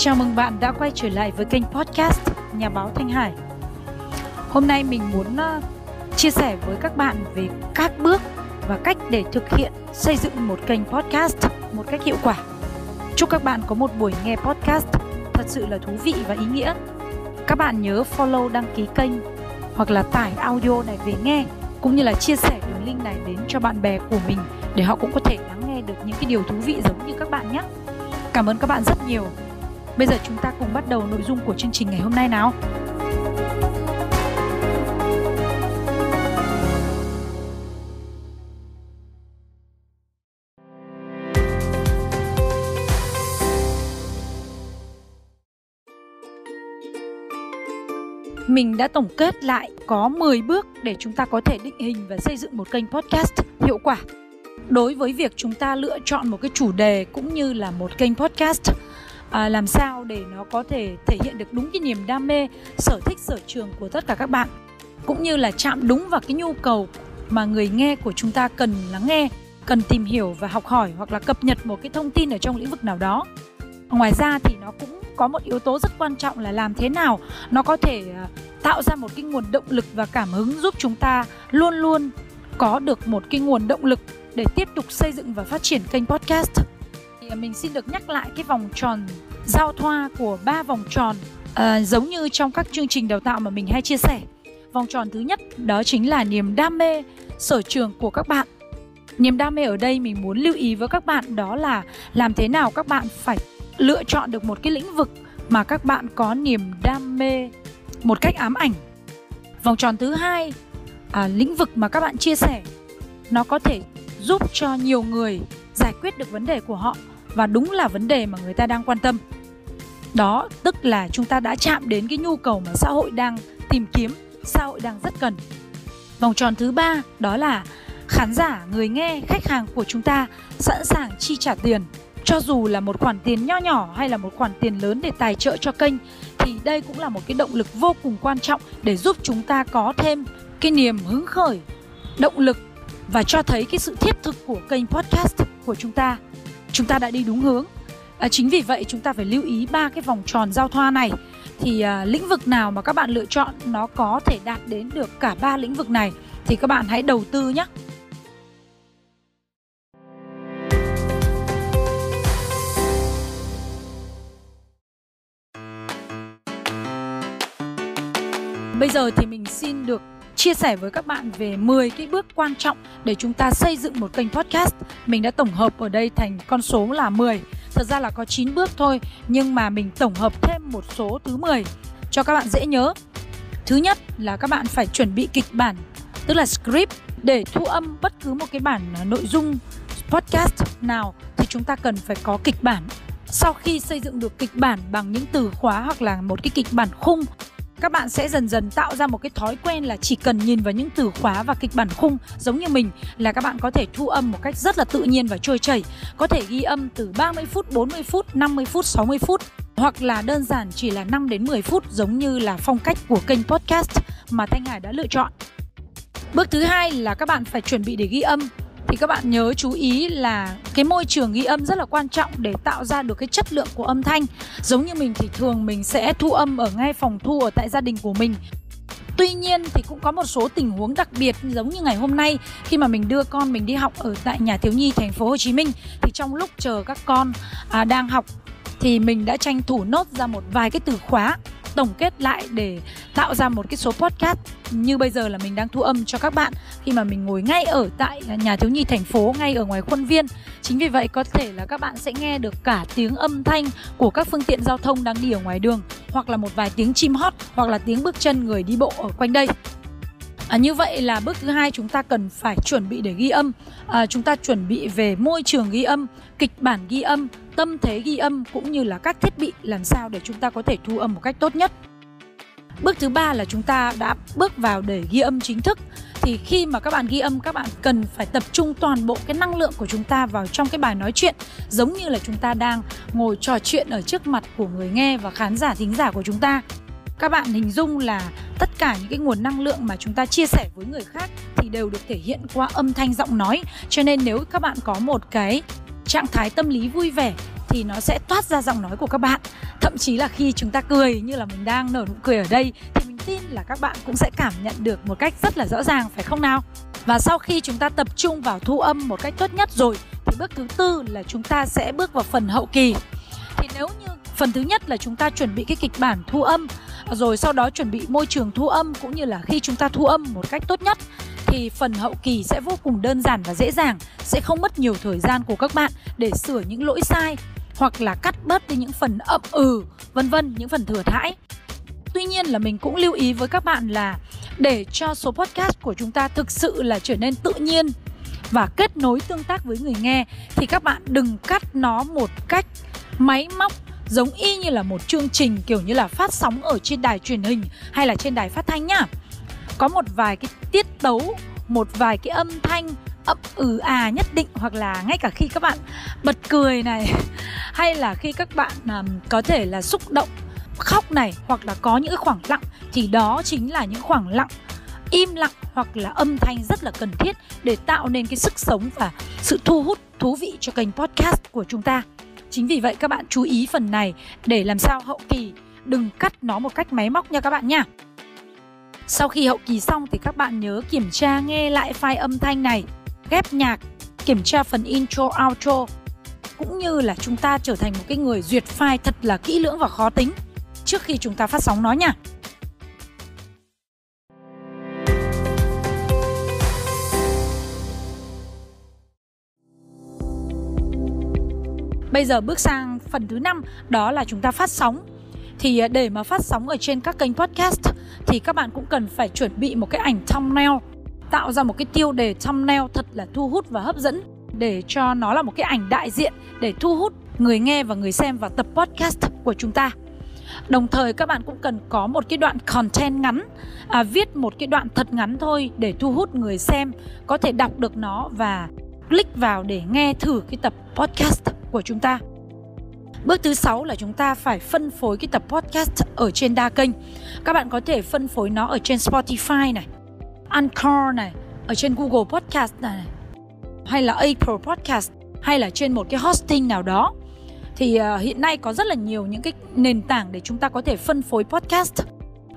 Chào mừng bạn đã quay trở lại với kênh podcast Nhà báo Thanh Hải. Hôm nay mình muốn ờ, chia sẻ với các bạn về các bước và cách để thực hiện xây dựng một kênh podcast một cách hiệu quả. Chúc các bạn có một buổi nghe podcast thật sự là thú vị và ý nghĩa. Các bạn nhớ follow, đăng ký kênh hoặc là tải audio này về nghe, cũng như là chia sẻ đường link này đến cho bạn bè của mình để họ cũng có thể lắng nghe được những cái điều thú vị giống như các bạn nhé. Cảm ơn các bạn rất nhiều. Bây giờ chúng ta cùng bắt đầu nội dung của chương trình ngày hôm nay nào. Mình đã tổng kết lại có 10 bước để chúng ta có thể định hình và xây dựng một kênh podcast hiệu quả. Đối với việc chúng ta lựa chọn một cái chủ đề cũng như là một kênh podcast à, làm sao để nó có thể thể hiện được đúng cái niềm đam mê sở thích sở trường của tất cả các bạn? Cũng như là chạm đúng vào cái nhu cầu mà người nghe của chúng ta cần lắng nghe cần tìm hiểu và học hỏi hoặc là cập nhật một cái thông tin ở trong lĩnh vực nào đó. Ngoài ra thì nó cũng có một yếu tố rất quan trọng là làm thế nào nó có thể à, tạo ra một cái nguồn động lực và cảm hứng giúp chúng ta luôn luôn có được một cái nguồn động lực để tiếp tục xây dựng và phát triển kênh podcast mình xin được nhắc lại cái vòng tròn giao thoa của ba vòng tròn à, giống như trong các chương trình đào tạo mà mình hay chia sẻ. Vòng tròn thứ nhất đó chính là niềm đam mê sở trường của các bạn. Niềm đam mê ở đây mình muốn lưu ý với các bạn đó là làm thế nào các bạn phải lựa chọn được một cái lĩnh vực mà các bạn có niềm đam mê một cách ám ảnh. Vòng tròn thứ hai à, lĩnh vực mà các bạn chia sẻ nó có thể giúp cho nhiều người giải quyết được vấn đề của họ và đúng là vấn đề mà người ta đang quan tâm. Đó, tức là chúng ta đã chạm đến cái nhu cầu mà xã hội đang tìm kiếm, xã hội đang rất cần. Vòng tròn thứ ba, đó là khán giả, người nghe, khách hàng của chúng ta sẵn sàng chi trả tiền. Cho dù là một khoản tiền nho nhỏ hay là một khoản tiền lớn để tài trợ cho kênh, thì đây cũng là một cái động lực vô cùng quan trọng để giúp chúng ta có thêm cái niềm hứng khởi, động lực và cho thấy cái sự thiết thực của kênh podcast của chúng ta chúng ta đã đi đúng hướng. À, chính vì vậy chúng ta phải lưu ý ba cái vòng tròn giao thoa này. Thì à, lĩnh vực nào mà các bạn lựa chọn nó có thể đạt đến được cả ba lĩnh vực này thì các bạn hãy đầu tư nhé. Bây giờ thì mình xin được chia sẻ với các bạn về 10 cái bước quan trọng để chúng ta xây dựng một kênh podcast. Mình đã tổng hợp ở đây thành con số là 10. Thật ra là có 9 bước thôi, nhưng mà mình tổng hợp thêm một số thứ 10 cho các bạn dễ nhớ. Thứ nhất là các bạn phải chuẩn bị kịch bản, tức là script để thu âm bất cứ một cái bản à, nội dung podcast nào thì chúng ta cần phải có kịch bản sau khi xây dựng được kịch bản bằng những từ khóa hoặc là một cái kịch bản khung các bạn sẽ dần dần tạo ra một cái thói quen là chỉ cần nhìn vào những từ khóa và kịch bản khung giống như mình là các bạn có thể thu âm một cách rất là tự nhiên và trôi chảy có thể ghi âm từ 30 phút, 40 phút, 50 phút, 60 phút hoặc là đơn giản chỉ là 5 đến 10 phút giống như là phong cách của kênh podcast mà Thanh Hải đã lựa chọn. Bước thứ hai là các bạn phải chuẩn bị để ghi âm thì các bạn nhớ chú ý là cái môi trường ghi âm rất là quan trọng để tạo ra được cái chất lượng của âm thanh. Giống như mình thì thường mình sẽ thu âm ở ngay phòng thu ở tại gia đình của mình. Tuy nhiên thì cũng có một số tình huống đặc biệt giống như ngày hôm nay khi mà mình đưa con mình đi học ở tại nhà thiếu nhi thành phố Hồ Chí Minh thì trong lúc chờ các con à, đang học thì mình đã tranh thủ nốt ra một vài cái từ khóa tổng kết lại để tạo ra một cái số podcast như bây giờ là mình đang thu âm cho các bạn khi mà mình ngồi ngay ở tại nhà thiếu nhi thành phố ngay ở ngoài khuôn viên. Chính vì vậy có thể là các bạn sẽ nghe được cả tiếng âm thanh của các phương tiện giao thông đang đi ở ngoài đường hoặc là một vài tiếng chim hót hoặc là tiếng bước chân người đi bộ ở quanh đây. À, như vậy là bước thứ hai chúng ta cần phải chuẩn bị để ghi âm. À, chúng ta chuẩn bị về môi trường ghi âm kịch bản ghi âm tâm thế ghi âm cũng như là các thiết bị làm sao để chúng ta có thể thu âm một cách tốt nhất. Bước thứ ba là chúng ta đã bước vào để ghi âm chính thức. Thì khi mà các bạn ghi âm, các bạn cần phải tập trung toàn bộ cái năng lượng của chúng ta vào trong cái bài nói chuyện, giống như là chúng ta đang ngồi trò chuyện ở trước mặt của người nghe và khán giả, thính giả của chúng ta. Các bạn hình dung là tất cả những cái nguồn năng lượng mà chúng ta chia sẻ với người khác thì đều được thể hiện qua âm thanh giọng nói. Cho nên nếu các bạn có một cái trạng thái tâm lý vui vẻ thì nó sẽ toát ra giọng nói của các bạn. Thậm chí là khi chúng ta cười như là mình đang nở nụ cười ở đây thì mình tin là các bạn cũng sẽ cảm nhận được một cách rất là rõ ràng, phải không nào? Và sau khi chúng ta tập trung vào thu âm một cách tốt nhất rồi thì bước thứ tư là chúng ta sẽ bước vào phần hậu kỳ. Thì nếu như phần thứ nhất là chúng ta chuẩn bị cái kịch bản thu âm, rồi sau đó chuẩn bị môi trường thu âm cũng như là khi chúng ta thu âm một cách tốt nhất thì phần hậu kỳ sẽ vô cùng đơn giản và dễ dàng, sẽ không mất nhiều thời gian của các bạn để sửa những lỗi sai hoặc là cắt bớt đi những phần ậm ừ vân vân, những phần thừa thãi. Tuy nhiên là mình cũng lưu ý với các bạn là để cho số podcast của chúng ta thực sự là trở nên tự nhiên và kết nối tương tác với người nghe, thì các bạn đừng cắt nó một cách máy móc giống y như là một chương trình kiểu như là phát sóng ở trên đài truyền hình hay là trên đài phát thanh nhá có một vài cái tiết tấu một vài cái âm thanh ậm ừ à nhất định hoặc là ngay cả khi các bạn bật cười này hay là khi các bạn um, có thể là xúc động khóc này hoặc là có những khoảng lặng thì đó chính là những khoảng lặng im lặng hoặc là âm thanh rất là cần thiết để tạo nên cái sức sống và sự thu hút thú vị cho kênh podcast của chúng ta. Chính vì vậy các bạn chú ý phần này để làm sao hậu kỳ đừng cắt nó một cách máy móc nha các bạn nha. Sau khi hậu kỳ xong thì các bạn nhớ kiểm tra nghe lại file âm thanh này, ghép nhạc, kiểm tra phần intro outro cũng như là chúng ta trở thành một cái người duyệt file thật là kỹ lưỡng và khó tính trước khi chúng ta phát sóng nó nha. Bây giờ bước sang phần thứ năm đó là chúng ta phát sóng. Thì à, để mà phát sóng ở trên các kênh podcast thì các bạn cũng cần phải chuẩn bị một cái ảnh thumbnail, tạo ra một cái tiêu đề thumbnail thật là thu hút và hấp dẫn để cho nó là một cái ảnh đại diện để thu hút người nghe và người xem vào tập podcast của chúng ta. Đồng thời các bạn cũng cần có một cái đoạn content ngắn, à, viết một cái đoạn thật ngắn thôi để thu hút người xem có thể đọc được nó và click vào để nghe thử cái tập podcast của chúng ta. Bước thứ sáu là chúng ta phải phân phối cái tập podcast ở trên đa kênh. Các bạn có thể phân phối nó ở trên Spotify này, Anchor này, ở trên Google Podcast này, hay là Apple Podcast hay là trên một cái hosting nào đó. Thì uh, hiện nay có rất là nhiều những cái nền tảng để chúng ta có thể phân phối podcast.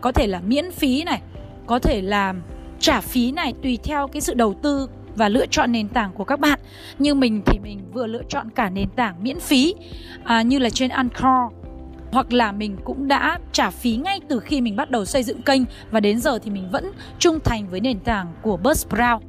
Có thể là miễn phí này, có thể là trả phí này tùy theo cái sự đầu tư và lựa chọn nền tảng của các bạn như mình thì mình vừa lựa chọn cả nền tảng miễn phí à, như là trên Anchor hoặc là mình cũng đã trả phí ngay từ khi mình bắt đầu xây dựng kênh và đến giờ thì mình vẫn trung thành với nền tảng của Buzzsprout.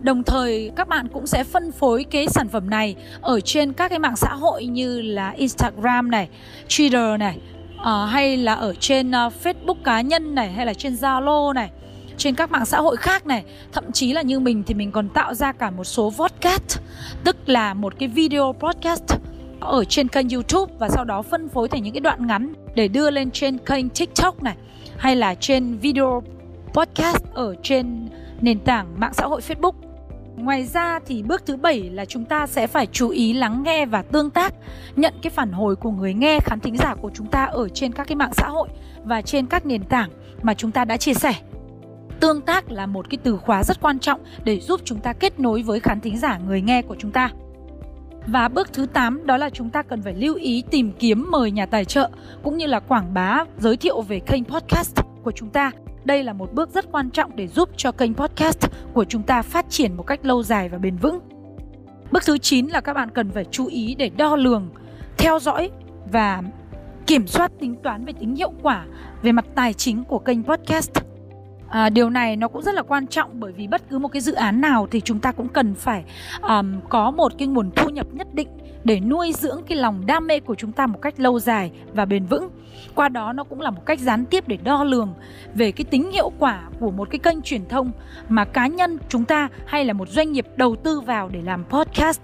Đồng thời các bạn cũng sẽ phân phối cái sản phẩm này ở trên các cái mạng xã hội như là Instagram này, Twitter này, uh, hay là ở trên uh, Facebook cá nhân này hay là trên Zalo này trên các mạng xã hội khác này thậm chí là như mình thì mình còn tạo ra cả một số podcast tức là một cái video podcast ở trên kênh YouTube và sau đó phân phối thành những cái đoạn ngắn để đưa lên trên kênh TikTok này hay là trên video podcast ở trên nền tảng mạng xã hội Facebook. Ngoài ra thì bước thứ bảy là chúng ta sẽ phải chú ý lắng nghe và tương tác, nhận cái phản hồi của người nghe khán thính giả của chúng ta ở trên các cái mạng xã hội và trên các nền tảng mà chúng ta đã chia sẻ tương tác là một cái từ khóa rất quan trọng để giúp chúng ta kết nối với khán thính giả người nghe của chúng ta. Và bước thứ 8 đó là chúng ta cần phải lưu ý tìm kiếm mời nhà tài trợ cũng như là quảng bá giới thiệu về kênh podcast của chúng ta. Đây là một bước rất quan trọng để giúp cho kênh podcast của chúng ta phát triển một cách lâu dài và bền vững. Bước thứ 9 là các bạn cần phải chú ý để đo lường, theo dõi và kiểm soát tính toán về tính hiệu quả về mặt tài chính của kênh podcast à, điều này nó cũng rất là quan trọng bởi vì bất cứ một cái dự án nào thì chúng ta cũng cần phải um, có một cái nguồn thu nhập nhất định để nuôi dưỡng cái lòng đam mê của chúng ta một cách lâu dài và bền vững. Qua đó nó cũng là một cách gián tiếp để đo lường về cái tính hiệu quả của một cái kênh truyền thông mà cá nhân chúng ta hay là một doanh nghiệp đầu tư vào để làm podcast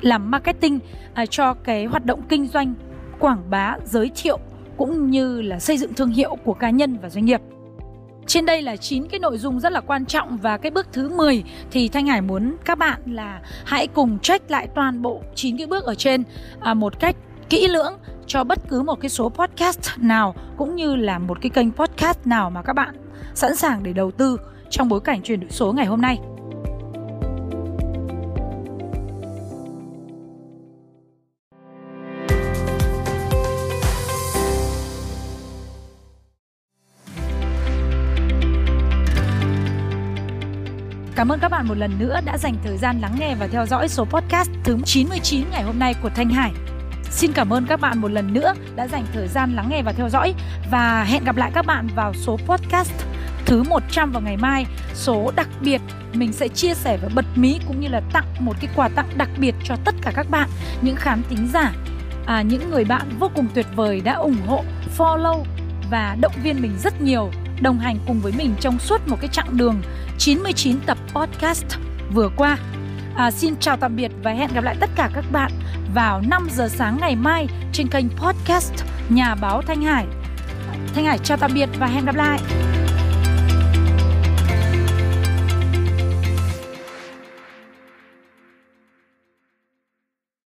làm marketing à, cho cái hoạt động kinh doanh quảng bá giới thiệu cũng như là xây dựng thương hiệu của cá nhân và doanh nghiệp trên đây là 9 cái nội dung rất là quan trọng và cái bước thứ 10 thì Thanh Hải muốn các bạn là hãy cùng check lại toàn bộ 9 cái bước ở trên à, một cách kỹ lưỡng cho bất cứ một cái số podcast nào cũng như là một cái kênh podcast nào mà các bạn sẵn sàng để đầu tư trong bối cảnh chuyển đổi số ngày hôm nay. Cảm ơn các bạn một lần nữa đã dành thời gian lắng nghe và theo dõi số podcast thứ 99 ngày hôm nay của Thanh Hải. Xin cảm ơn các bạn một lần nữa đã dành thời gian lắng nghe và theo dõi và hẹn gặp lại các bạn vào số podcast thứ 100 vào ngày mai. Số đặc biệt mình sẽ chia sẻ và bật mí cũng như là tặng một cái quà tặng đặc biệt cho tất cả các bạn, những khán tính giả, à, những người bạn vô cùng tuyệt vời đã ủng hộ, follow và động viên mình rất nhiều, đồng hành cùng với mình trong suốt một cái chặng đường 99 tập podcast vừa qua. À, xin chào tạm biệt và hẹn gặp lại tất cả các bạn vào 5 giờ sáng ngày mai trên kênh podcast Nhà báo Thanh Hải. Thanh Hải chào tạm biệt và hẹn gặp lại.